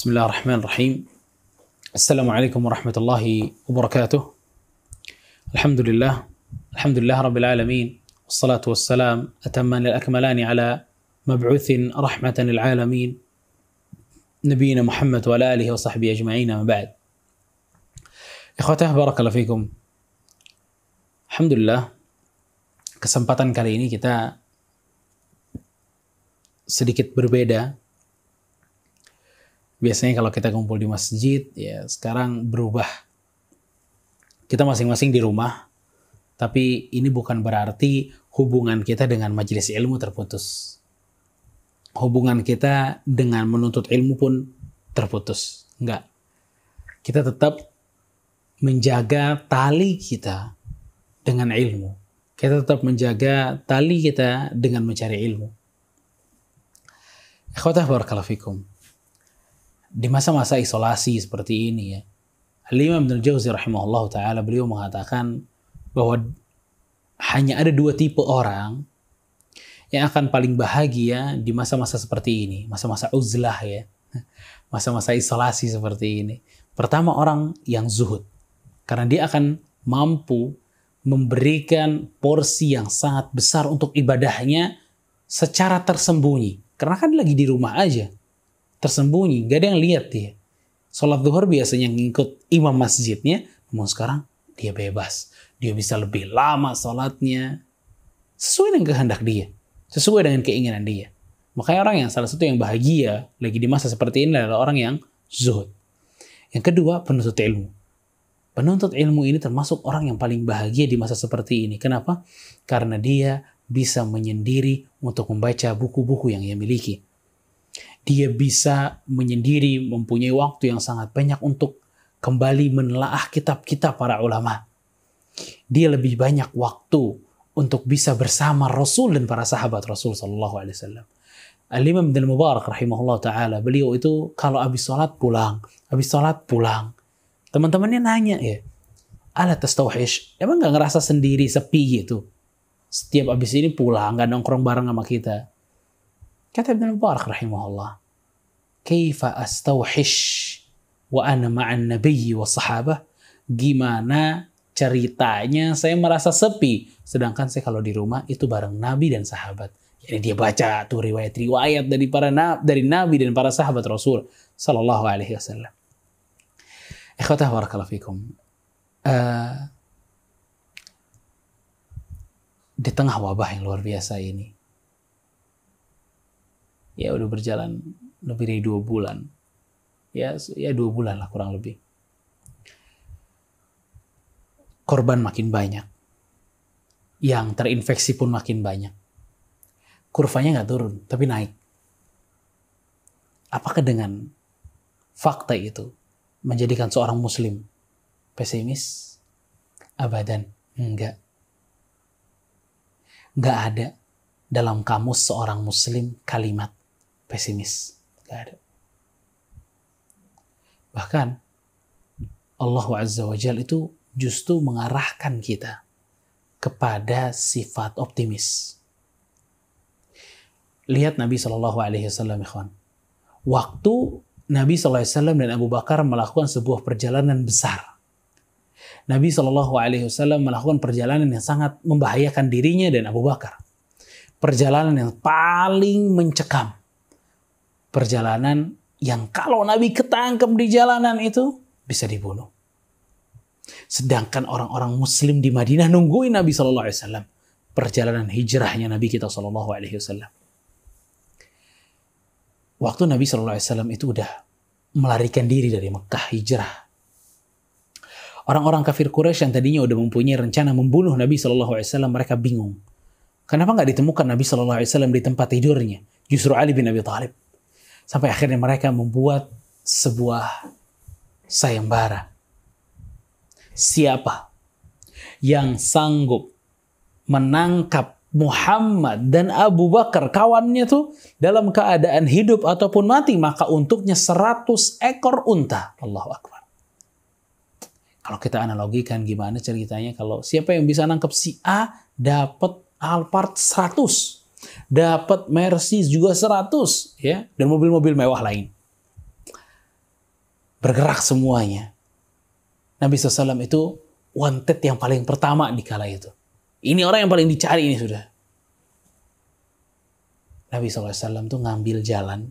بسم الله الرحمن الرحيم السلام عليكم ورحمة الله وبركاته الحمد لله الحمد لله رب العالمين والصلاة والسلام أتمان الأكملان على مبعوث رحمة للعالمين نبينا محمد وعلى آله وصحبه أجمعين ما بعد Ikhwatah barakallahu fikum. Alhamdulillah kesempatan kali ini kita sedikit berbeda. Biasanya kalau kita kumpul di masjid, ya sekarang berubah. Kita masing-masing di rumah, tapi ini bukan berarti hubungan kita dengan majelis ilmu terputus. Hubungan kita dengan menuntut ilmu pun terputus. Enggak. Kita tetap menjaga tali kita dengan ilmu. Kita tetap menjaga tali kita dengan mencari ilmu. Ikhwatah barakallahu fikum. Di masa-masa isolasi seperti ini ya, Al-Imam Ibn Jauzi rahimahullah ta'ala beliau mengatakan bahwa hanya ada dua tipe orang yang akan paling bahagia di masa-masa seperti ini, masa-masa uzlah ya, masa-masa isolasi seperti ini. Pertama orang yang zuhud, karena dia akan mampu memberikan porsi yang sangat besar untuk ibadahnya secara tersembunyi. Karena kan lagi di rumah aja. Tersembunyi, gak ada yang lihat dia. Sholat duhur biasanya ngikut imam masjidnya, namun sekarang dia bebas. Dia bisa lebih lama sholatnya. Sesuai dengan kehendak dia. Sesuai dengan keinginan dia. Makanya orang yang salah satu yang bahagia lagi di masa seperti ini adalah orang yang zuhud. Yang kedua, penuntut ilmu Penuntut ilmu ini termasuk orang yang paling bahagia di masa seperti ini. Kenapa? Karena dia bisa menyendiri untuk membaca buku-buku yang ia miliki. Dia bisa menyendiri mempunyai waktu yang sangat banyak untuk kembali menelaah kitab-kitab para ulama. Dia lebih banyak waktu untuk bisa bersama Rasul dan para sahabat Rasul Sallallahu Alaihi Wasallam. Al-Imam Mubarak rahimahullah ta'ala, beliau itu kalau habis sholat pulang, habis sholat pulang, Teman-temannya nanya ya, ala tastauhish, emang gak ngerasa sendiri sepi gitu? Setiap abis ini pulang, gak nongkrong bareng sama kita. Ibn Mubarak rahimahullah, Kaifa astauhish wa ana ma'an nabiyyi wa sahabah? Gimana ceritanya saya merasa sepi, sedangkan saya kalau di rumah itu bareng Nabi dan sahabat. Jadi dia baca tuh riwayat-riwayat dari para dari Nabi dan para sahabat Rasul Sallallahu Alaihi Wasallam. Ikhwatah barakallahu fikum. Uh, di tengah wabah yang luar biasa ini, ya udah berjalan lebih dari dua bulan, ya ya dua bulan lah kurang lebih. Korban makin banyak, yang terinfeksi pun makin banyak. Kurvanya nggak turun, tapi naik. Apakah dengan fakta itu menjadikan seorang muslim pesimis? Abadan, enggak. Enggak ada dalam kamus seorang muslim kalimat pesimis. Enggak ada. Bahkan Allah Azza wa Jal itu justru mengarahkan kita kepada sifat optimis. Lihat Nabi Shallallahu Alaihi Wasallam, Waktu Nabi SAW dan Abu Bakar melakukan sebuah perjalanan besar. Nabi SAW melakukan perjalanan yang sangat membahayakan dirinya dan Abu Bakar. Perjalanan yang paling mencekam. Perjalanan yang kalau Nabi ketangkep di jalanan itu bisa dibunuh. Sedangkan orang-orang Muslim di Madinah nungguin Nabi SAW. Perjalanan hijrahnya Nabi kita SAW waktu Nabi Shallallahu Alaihi Wasallam itu udah melarikan diri dari Mekah hijrah. Orang-orang kafir Quraisy yang tadinya udah mempunyai rencana membunuh Nabi Shallallahu Alaihi Wasallam mereka bingung. Kenapa nggak ditemukan Nabi Shallallahu Alaihi Wasallam di tempat tidurnya? Justru Ali bin Abi Thalib. Sampai akhirnya mereka membuat sebuah sayembara. Siapa yang sanggup menangkap Muhammad dan Abu Bakar kawannya tuh dalam keadaan hidup ataupun mati maka untuknya 100 ekor unta. Allahu Akbar. Kalau kita analogikan gimana ceritanya kalau siapa yang bisa nangkep si A dapat Alphard 100, dapat Mercy juga 100 ya dan mobil-mobil mewah lain. bergerak semuanya. Nabi SAW itu wanted yang paling pertama di kala itu. Ini orang yang paling dicari ini sudah. Nabi SAW tuh ngambil jalan.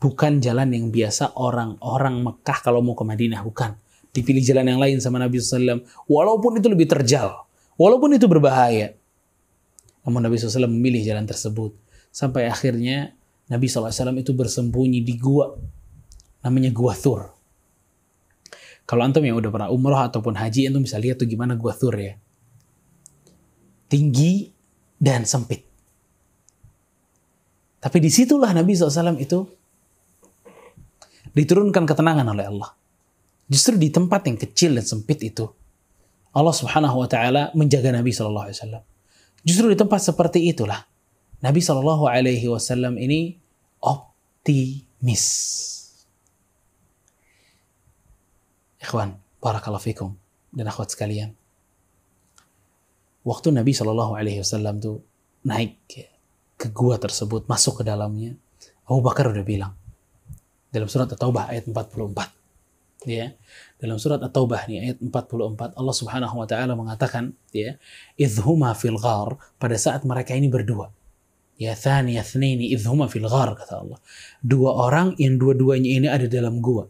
Bukan jalan yang biasa orang-orang Mekah kalau mau ke Madinah. Bukan. Dipilih jalan yang lain sama Nabi SAW. Walaupun itu lebih terjal. Walaupun itu berbahaya. Namun Nabi SAW memilih jalan tersebut. Sampai akhirnya Nabi SAW itu bersembunyi di gua. Namanya Gua Thur. Kalau antum yang udah pernah umroh ataupun haji, antum bisa lihat tuh gimana Gua Thur ya. Tinggi dan sempit. Tapi di situlah Nabi SAW itu diturunkan ketenangan oleh Allah. Justru di tempat yang kecil dan sempit itu, Allah Subhanahu wa taala menjaga Nabi sallallahu alaihi wasallam. Justru di tempat seperti itulah Nabi sallallahu alaihi wasallam ini optimis. Ikhwan, barakallahu fikum dan akhwat sekalian. Waktu Nabi sallallahu alaihi wasallam tuh naik ke gua tersebut, masuk ke dalamnya, Abu Bakar udah bilang dalam surat At-Taubah ayat 44 ya dalam surat At-Taubah nih ayat 44 Allah Subhanahu wa taala mengatakan ya idhuma fil ghar pada saat mereka ini berdua. Ya thani yathnaini idhuma fil ghar kata Allah. Dua orang yang dua-duanya ini ada dalam gua.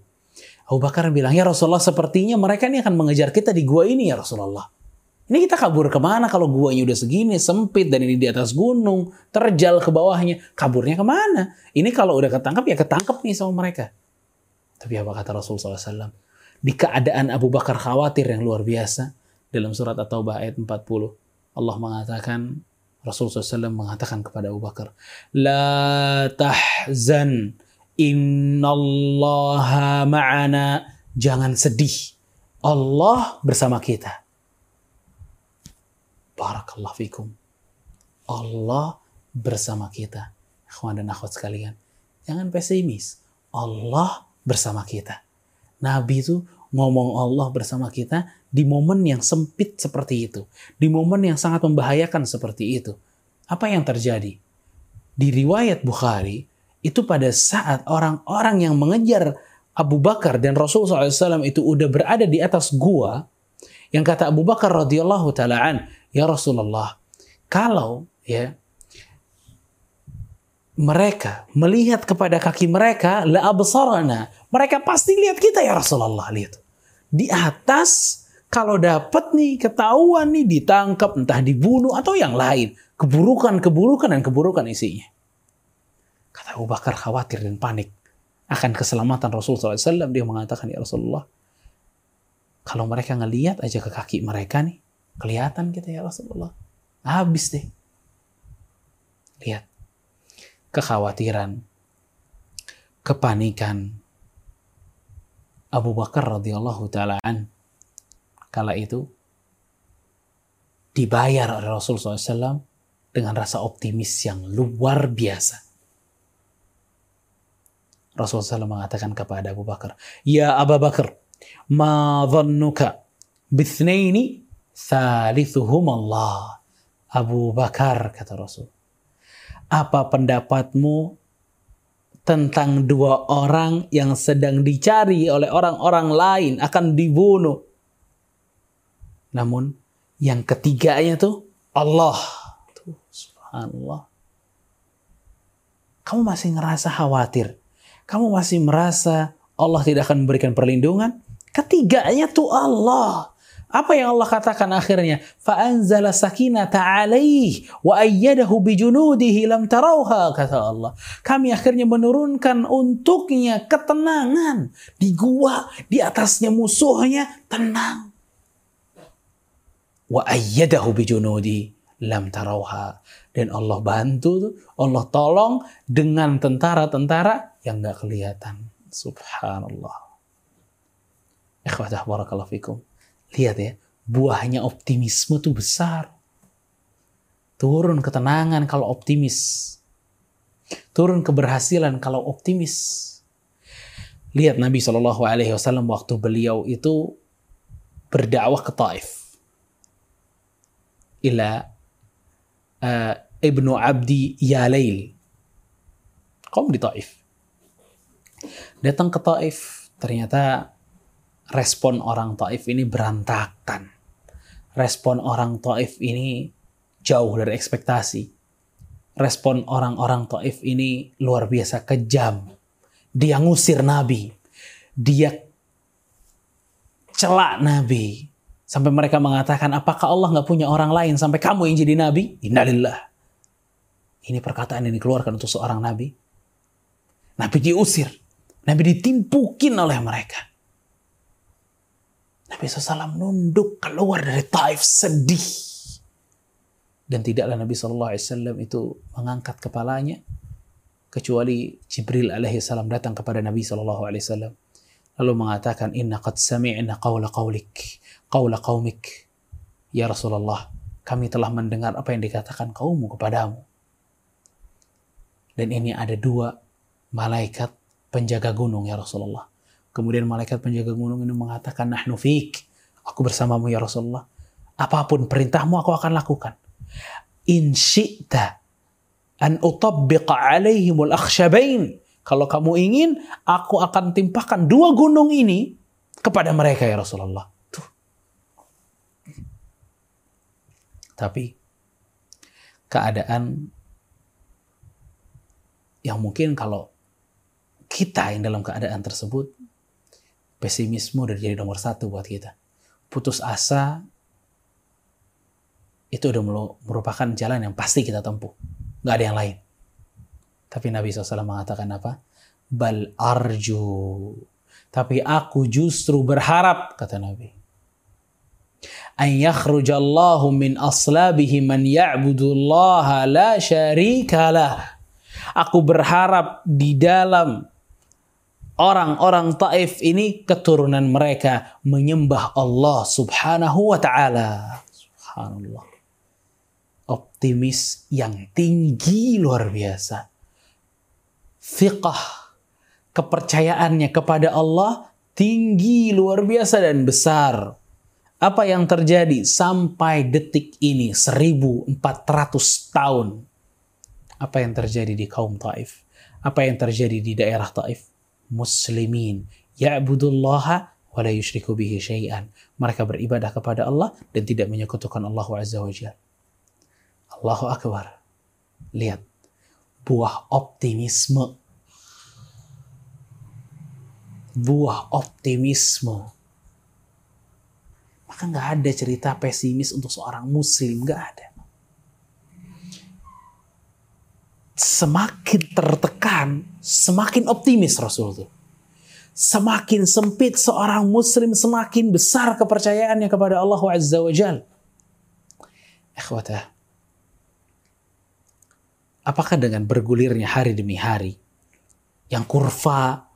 Abu Bakar bilang ya Rasulullah sepertinya mereka ini akan mengejar kita di gua ini ya Rasulullah. Ini kita kabur ke mana kalau guanya udah segini sempit dan ini di atas gunung terjal ke bawahnya. Kaburnya ke mana? Ini kalau udah ketangkap ya ketangkep nih sama mereka tapi apa kata Rasulullah SAW? Di keadaan Abu Bakar khawatir yang luar biasa, dalam surat At-Taubah ayat 40, Allah mengatakan, Rasulullah SAW mengatakan kepada Abu Bakar, La tahzan, innallaha ma'ana, jangan sedih. Allah bersama kita. Barakallah fikum. Allah bersama kita. Ikhwan dan akhwat sekalian. Jangan pesimis. Allah bersama kita. Nabi itu ngomong Allah bersama kita di momen yang sempit seperti itu. Di momen yang sangat membahayakan seperti itu. Apa yang terjadi? Di riwayat Bukhari, itu pada saat orang-orang yang mengejar Abu Bakar dan Rasulullah SAW itu udah berada di atas gua, yang kata Abu Bakar radhiyallahu taalaan, ya Rasulullah, kalau ya mereka melihat kepada kaki mereka la absarana. Mereka pasti lihat kita ya Rasulullah lihat. Di atas kalau dapat nih ketahuan nih ditangkap entah dibunuh atau yang lain. Keburukan keburukan dan keburukan isinya. Kata Abu Bakar khawatir dan panik akan keselamatan Rasulullah SAW dia mengatakan ya Rasulullah kalau mereka ngelihat aja ke kaki mereka nih kelihatan kita ya Rasulullah. Habis deh. Lihat kekhawatiran, kepanikan. Abu Bakar radhiyallahu taalaan kala itu dibayar oleh Rasul SAW dengan rasa optimis yang luar biasa. Rasulullah SAW mengatakan kepada Abu Bakar, Ya Abu Bakar, ma dhannuka bithnaini thalithuhum Allah. Abu Bakar, kata Rasul apa pendapatmu tentang dua orang yang sedang dicari oleh orang-orang lain akan dibunuh? Namun yang ketiganya tuh Allah. Tuh, subhanallah. Kamu masih ngerasa khawatir. Kamu masih merasa Allah tidak akan memberikan perlindungan. Ketiganya tuh Allah. Apa yang Allah katakan akhirnya? Fa'anzala sakinata alaih wa ayyadahu bijunudihi lam tarauha kata Allah. Kami akhirnya menurunkan untuknya ketenangan di gua, di atasnya musuhnya tenang. Wa ayyadahu bijunudi lam tarauha. Dan Allah bantu, Allah tolong dengan tentara-tentara yang nggak kelihatan. Subhanallah. Ikhwatah barakallahu fikum. Lihat ya, buahnya optimisme tuh besar. Turun ketenangan kalau optimis. Turun keberhasilan kalau optimis. Lihat Nabi Shallallahu Alaihi Wasallam waktu beliau itu berdakwah ke Taif. Ila uh, ibnu Abdi Yalail. Kaum di Taif. Datang ke Taif, ternyata respon orang Taif ini berantakan. Respon orang Taif ini jauh dari ekspektasi. Respon orang-orang Taif ini luar biasa kejam. Dia ngusir Nabi. Dia celak Nabi. Sampai mereka mengatakan, apakah Allah nggak punya orang lain sampai kamu yang jadi Nabi? Innalillah. Ini perkataan yang dikeluarkan untuk seorang Nabi. Nabi diusir. Nabi ditimpukin oleh mereka. Nabi SAW nunduk keluar dari Taif sedih. Dan tidaklah Nabi SAW itu mengangkat kepalanya. Kecuali Jibril alaihissalam datang kepada Nabi SAW. Lalu mengatakan, Inna qad sami'na qawla qawlik qaula qaumik. Ya Rasulullah, kami telah mendengar apa yang dikatakan kaummu kepadamu. Dan ini ada dua malaikat penjaga gunung ya Rasulullah. Kemudian malaikat penjaga gunung ini mengatakan, Nahnu fik. Aku bersamamu ya Rasulullah. Apa pun perintahmu aku akan lakukan. In syi'ta an utabbiqa alaihimul akhsyabain. Kalau kamu ingin, aku akan timpahkan dua gunung ini kepada mereka ya Rasulullah. Tapi keadaan yang mungkin kalau kita yang dalam keadaan tersebut pesimisme udah jadi nomor satu buat kita. Putus asa itu udah merupakan jalan yang pasti kita tempuh. Gak ada yang lain. Tapi Nabi SAW mengatakan apa? Bal arju. Tapi aku justru berharap, kata Nabi an yakhrujallahu min aslabihi man ya'budullaha la syarikalah. Aku berharap di dalam orang-orang Taif ini keturunan mereka menyembah Allah Subhanahu wa taala. Subhanallah. Optimis yang tinggi luar biasa. Fiqah kepercayaannya kepada Allah tinggi luar biasa dan besar apa yang terjadi sampai detik ini 1400 tahun? Apa yang terjadi di kaum Taif? Apa yang terjadi di daerah Taif? Muslimin ya'budullaha wa la yushriku bihi syai'an. Mereka beribadah kepada Allah dan tidak menyekutukan Allah Azza wa. Allahu Akbar. Lihat buah optimisme. Buah optimisme maka nggak ada cerita pesimis untuk seorang muslim, nggak ada. Semakin tertekan, semakin optimis Rasul itu. Semakin sempit seorang muslim, semakin besar kepercayaannya kepada Allah Azza wa Jal. Ikhwata, apakah dengan bergulirnya hari demi hari, yang kurva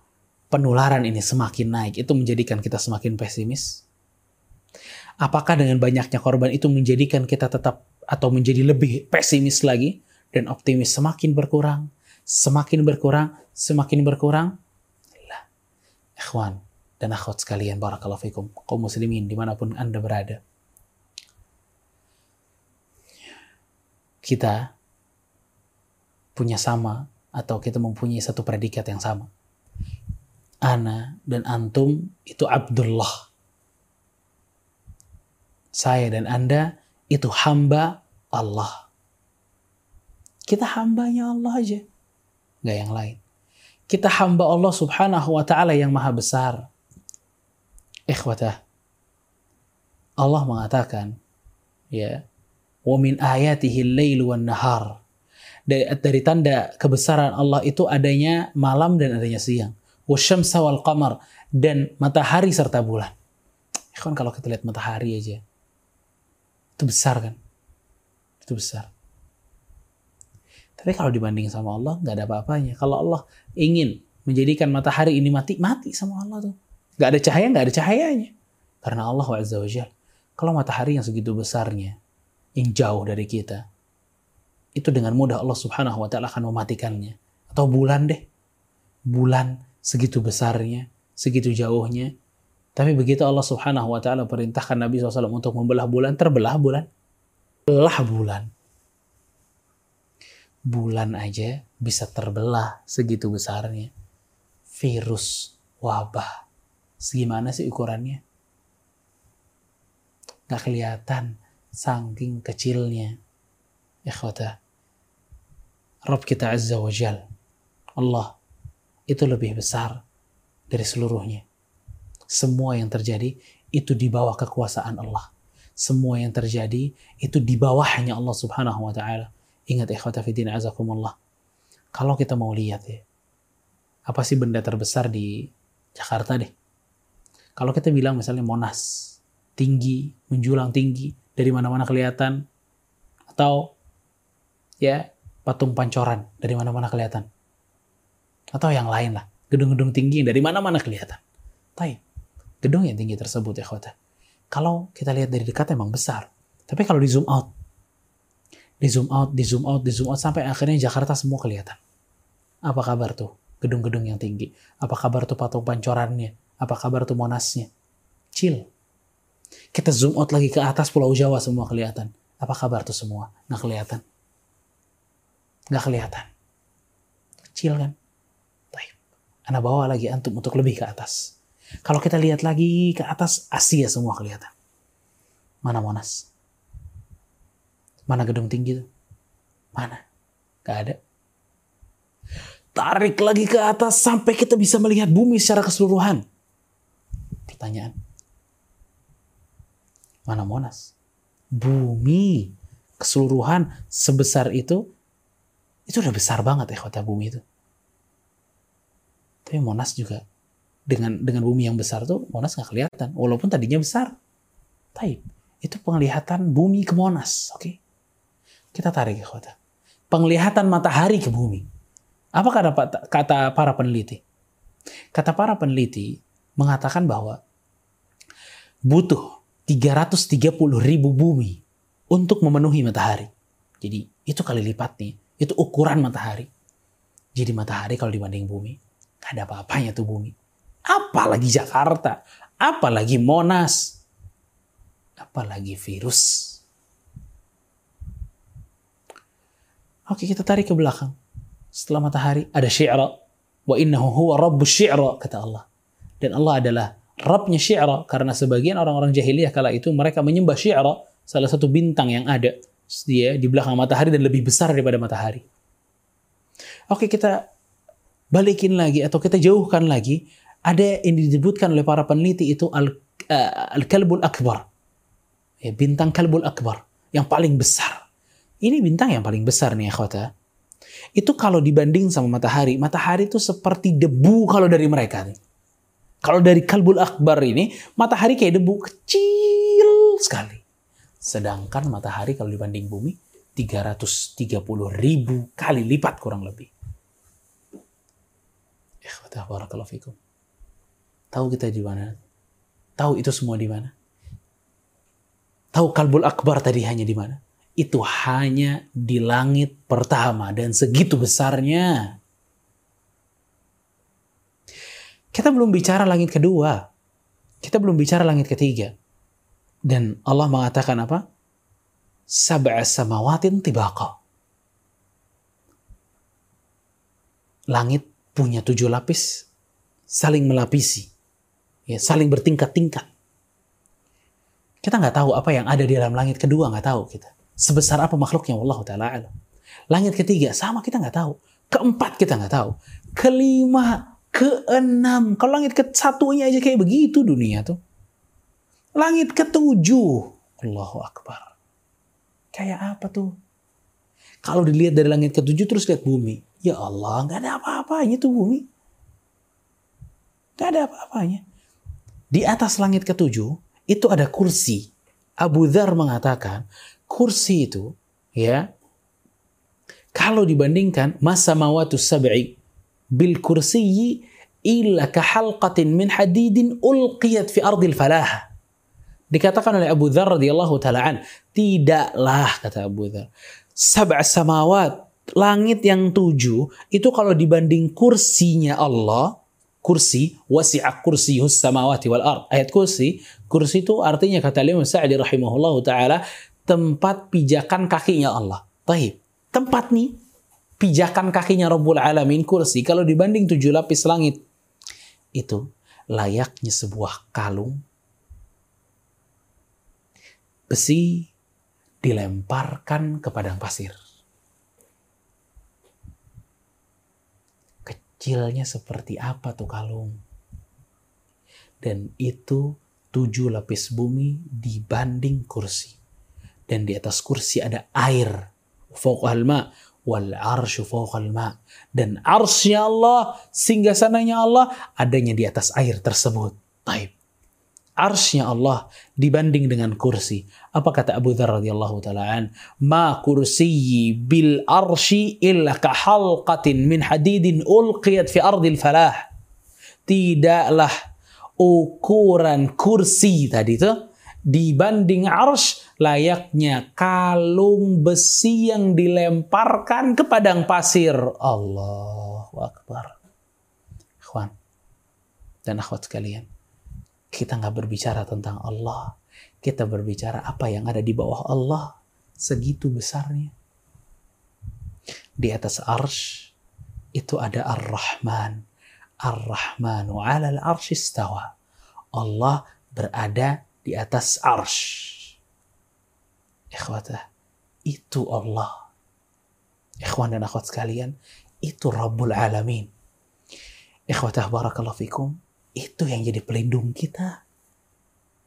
penularan ini semakin naik, itu menjadikan kita semakin pesimis? Apakah dengan banyaknya korban itu menjadikan kita tetap atau menjadi lebih pesimis lagi dan optimis semakin berkurang, semakin berkurang, semakin berkurang? Lah. Ikhwan dan akhwat sekalian, barakallahu fikum, kaum muslimin di mana pun Anda berada. Kita punya sama atau kita mempunyai satu predikat yang sama. Ana dan antum itu Abdullah saya dan Anda itu hamba Allah. Kita hambanya Allah aja. Nggak yang lain. Kita hamba Allah subhanahu wa ta'ala yang maha besar. Ikhwatah. Allah mengatakan, ya, wa min ayatihi al-lail wan nahar. Dari, dari tanda kebesaran Allah itu adanya malam dan adanya siang. Wasyamsa wal qamar dan matahari serta bulan. Ikhwan kalau kita lihat matahari aja, itu besar kan? Itu besar. Tapi kalau dibanding sama Allah, nggak ada apa-apanya. Kalau Allah ingin menjadikan matahari ini mati, mati sama Allah tuh. Nggak ada cahaya, nggak ada cahayanya. Karena Allah Azza wa Kalau matahari yang segitu besarnya, yang jauh dari kita, itu dengan mudah Allah Subhanahu wa taala akan mematikannya. Atau bulan deh. Bulan segitu besarnya, segitu jauhnya, tapi begitu Allah Subhanahu wa taala perintahkan Nabi SAW untuk membelah bulan, terbelah bulan. Belah bulan. Bulan aja bisa terbelah segitu besarnya. virus, wabah. Segimana sih ukurannya? Gak kelihatan saking kecilnya. Ikhwata. Rob kita Azza wa Jal. Allah itu lebih besar dari seluruhnya. Semua yang terjadi itu di bawah kekuasaan Allah. Semua yang terjadi itu di bawah hanya Allah Subhanahu wa taala. Ingat ikhwata fiddin azakumullah. Kalau kita mau lihat ya, apa sih benda terbesar di Jakarta deh? Kalau kita bilang misalnya Monas, tinggi, menjulang tinggi, dari mana-mana kelihatan, atau ya patung pancoran dari mana-mana kelihatan, atau yang lain lah, gedung-gedung tinggi dari mana-mana kelihatan. Tapi gedung yang tinggi tersebut ya kota. Kalau kita lihat dari dekat emang besar, tapi kalau di zoom out, di zoom out, di zoom out, di zoom out sampai akhirnya Jakarta semua kelihatan. Apa kabar tuh gedung-gedung yang tinggi? Apa kabar tuh patung pancorannya? Apa kabar tuh monasnya? Chill. Kita zoom out lagi ke atas Pulau Jawa semua kelihatan. Apa kabar tuh semua? Nggak kelihatan. Nggak kelihatan. Chill kan? Baik. Anda bawa lagi antum untuk lebih ke atas. Kalau kita lihat lagi ke atas, Asia semua kelihatan. Mana Monas? Mana gedung tinggi tuh? Mana? Gak ada tarik lagi ke atas sampai kita bisa melihat bumi secara keseluruhan. Pertanyaan. Mana Monas? Bumi keseluruhan sebesar itu itu udah besar banget ya kota bumi itu. Tapi Monas juga dengan dengan bumi yang besar tuh Monas nggak kelihatan walaupun tadinya besar. Tapi itu penglihatan bumi ke Monas, oke? Okay? Kita tarik kota. Penglihatan matahari ke bumi apa kata, kata para peneliti? Kata para peneliti mengatakan bahwa butuh 330 ribu bumi untuk memenuhi matahari. Jadi itu kali lipat nih, itu ukuran matahari. Jadi matahari kalau dibanding bumi, gak ada apa-apanya tuh bumi. Apalagi Jakarta, apalagi Monas, apalagi virus. Oke kita tarik ke belakang. Setelah matahari ada syi'ra. Wa innahu huwa rabbus syi'ra kata Allah. Dan Allah adalah Rabbnya syi'ra karena sebagian orang-orang jahiliyah kala itu mereka menyembah syi'ra salah satu bintang yang ada dia di belakang matahari dan lebih besar daripada matahari. Oke kita balikin lagi atau kita jauhkan lagi. Ada yang disebutkan oleh para peneliti itu uh, al-kalbul akbar. Ya, bintang kalbul akbar yang paling besar ini bintang yang paling besar nih akhwata itu kalau dibanding sama matahari, matahari itu seperti debu kalau dari mereka. Kalau dari kalbul akbar ini, matahari kayak debu kecil sekali. Sedangkan matahari kalau dibanding bumi, 330 ribu kali lipat kurang lebih. Fikum. Tahu kita di mana? Tahu itu semua di mana? Tahu kalbul akbar tadi hanya di mana? Itu hanya di langit pertama dan segitu besarnya. Kita belum bicara langit kedua. Kita belum bicara langit ketiga. Dan Allah mengatakan apa? Sab'a samawatin tibaqa. Langit punya tujuh lapis, saling melapisi. Ya, saling bertingkat-tingkat. Kita nggak tahu apa yang ada di dalam langit kedua, nggak tahu kita. Sebesar apa makhluknya Allah Ta'ala alam. Langit ketiga sama kita nggak tahu. Keempat kita nggak tahu. Kelima, keenam. Kalau langit ke satunya aja kayak begitu dunia tuh. Langit ketujuh. Allahu Akbar. Kayak apa tuh? Kalau dilihat dari langit ketujuh terus lihat bumi. Ya Allah, nggak ada apa-apanya tuh bumi. Nggak ada apa-apanya. Di atas langit ketujuh, itu ada kursi. Abu Dhar mengatakan, kursi itu ya kalau dibandingkan masa mawatu sab'i bil kursiyi illa kahalqatin min hadidin ulqiyat fi ardil falah. Dikatakan oleh Abu Dhar radhiyallahu taala tidaklah kata Abu Dhar sab'a samawat langit yang tujuh itu kalau dibanding kursinya Allah kursi wasi'a kursiyus samawati wal ard ayat kursi kursi itu artinya kata Imam Sa'di rahimahullahu taala tempat pijakan kakinya Allah. Taib. Tempat nih pijakan kakinya Rabbul Alamin kursi kalau dibanding tujuh lapis langit itu layaknya sebuah kalung besi dilemparkan ke padang pasir. Kecilnya seperti apa tuh kalung? Dan itu tujuh lapis bumi dibanding kursi. Dan di atas kursi ada air. Fauqal wal arsyu fauqal. Dan arsnya Allah, singgah sananya Allah adanya di atas air tersebut. Taib arsnya Allah dibanding dengan kursi. Apa kata Abu Dhar radhiyallahu taala an? Ma kursiyi bil arsy illa ka halqatin min hadidin ulqiyat fi ardil falah. Tidaklah ukuran kursi tadi itu dibanding ars layaknya kalung besi yang dilemparkan ke padang pasir. Allahu Akbar. Ikhwan dan akhwat sekalian kita nggak berbicara tentang Allah. Kita berbicara apa yang ada di bawah Allah. Segitu besarnya. Di atas arsh itu ada Ar-Rahman. Ar-Rahmanu ala al-arsh istawa. Allah berada di atas arsh. Ikhwatah, itu Allah. Ikhwan dan akhwat sekalian, itu Rabbul Alamin. Ikhwatah barakallahu fikum itu yang jadi pelindung kita.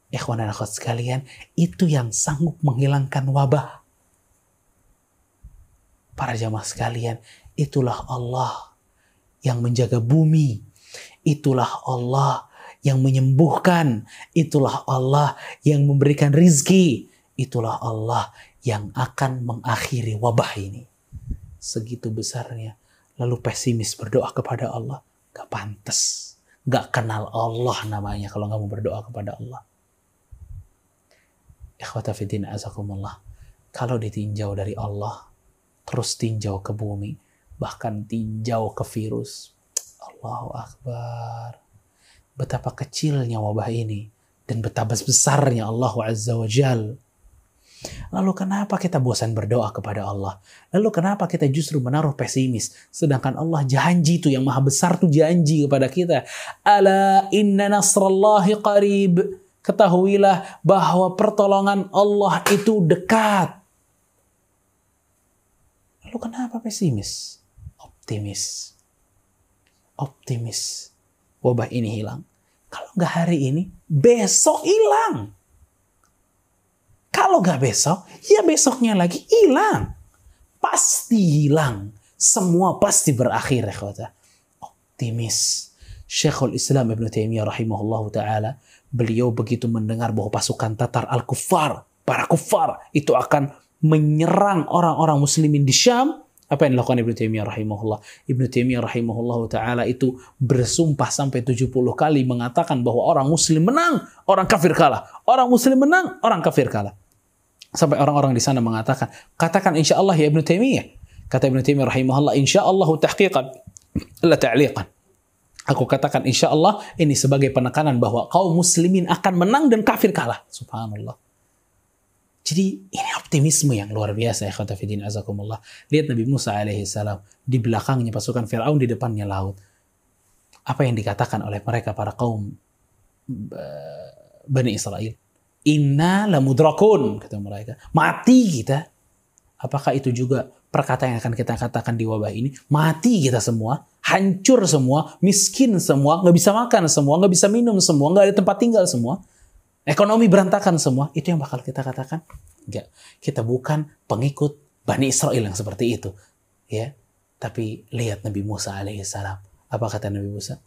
Ikhwan dan akhwat sekalian, itu yang sanggup menghilangkan wabah. Para jamaah sekalian, itulah Allah yang menjaga bumi. Itulah Allah yang menyembuhkan. Itulah Allah yang memberikan rizki. Itulah Allah yang akan mengakhiri wabah ini. Segitu besarnya. Lalu pesimis berdoa kepada Allah. Gak pantas Gak kenal Allah namanya kalau nggak mau berdoa kepada Allah. Ikhwata fiddin azakumullah. Kalau ditinjau dari Allah, terus tinjau ke bumi, bahkan tinjau ke virus. Allahu Akbar. Betapa kecilnya wabah ini dan betapa besarnya Allah Azza wa Jalla Lalu kenapa kita bosan berdoa kepada Allah? Lalu kenapa kita justru menaruh pesimis? Sedangkan Allah janji itu yang maha besar tuh janji kepada kita. Ala inna nasrallahi qarib. Ketahuilah bahwa pertolongan Allah itu dekat. Lalu kenapa pesimis? Optimis. Optimis. Wabah ini hilang. Kalau nggak hari ini, besok hilang. Kalau nggak besok, ya besoknya lagi hilang. Pasti hilang. Semua pasti berakhir ya. Optimis. Syekhul Islam Ibn Taimiyah rahimahullah ta'ala. Beliau begitu mendengar bahwa pasukan Tatar Al-Kuffar, para kufar, itu akan menyerang orang-orang muslimin di Syam. Apa yang dilakukan Ibn Taimiyah rahimahullah? Ibn Taimiyah rahimahullah ta'ala itu bersumpah sampai 70 kali mengatakan bahwa orang muslim menang, orang kafir kalah. Orang muslim menang, orang kafir kalah. Sampai orang-orang di sana mengatakan, katakan insya Allah ya Ibn Taimiyah. Kata Ibn Taimiyah rahimahullah, insya Allah tahqiqan, la ta'liqan. Aku katakan insya Allah ini sebagai penekanan bahwa kaum muslimin akan menang dan kafir kalah. Subhanallah. Jadi ini optimisme yang luar biasa ya kata Fidin azakumullah. Lihat Nabi Musa alaihissalam di belakangnya pasukan Fir'aun di depannya laut. Apa yang dikatakan oleh mereka para kaum uh, Bani Israel. Inna lamudrakun, kata mereka. Mati kita. Apakah itu juga perkataan yang akan kita katakan di wabah ini? Mati kita semua, hancur semua, miskin semua, nggak bisa makan semua, nggak bisa minum semua, nggak ada tempat tinggal semua. Ekonomi berantakan semua. Itu yang bakal kita katakan? Enggak. Kita bukan pengikut Bani Israel yang seperti itu. Ya. Tapi lihat Nabi Musa alaihissalam. Apa kata Nabi Musa?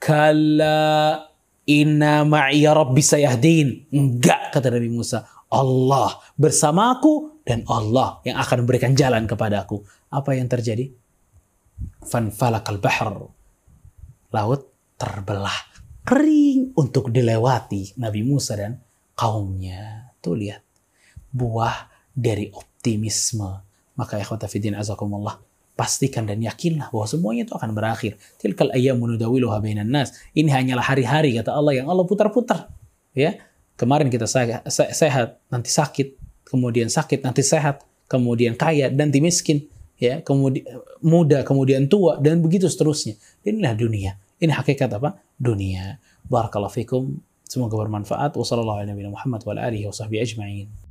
Kala Inna ma'iya rabbi sayahdin. Enggak, kata Nabi Musa. Allah bersamaku dan Allah yang akan memberikan jalan kepadaku. Apa yang terjadi? Fanfalakal bahr. Laut terbelah. Kering untuk dilewati Nabi Musa dan kaumnya. Tuh lihat. Buah dari optimisme. Maka ikhwata fidin azakumullah pastikan dan yakinlah bahwa semuanya itu akan berakhir. Tilkal ayyamu nudawiluha bainan nas. Ini hanyalah hari-hari kata Allah yang Allah putar-putar. Ya. Kemarin kita sehat, nanti sakit, kemudian sakit, nanti sehat, kemudian kaya, dan nanti miskin, ya, kemudian muda, kemudian tua dan begitu seterusnya. Inilah dunia. Ini hakikat apa? Dunia. Barakallahu fikum. Semoga bermanfaat. Wassalamualaikum warahmatullahi wabarakatuh.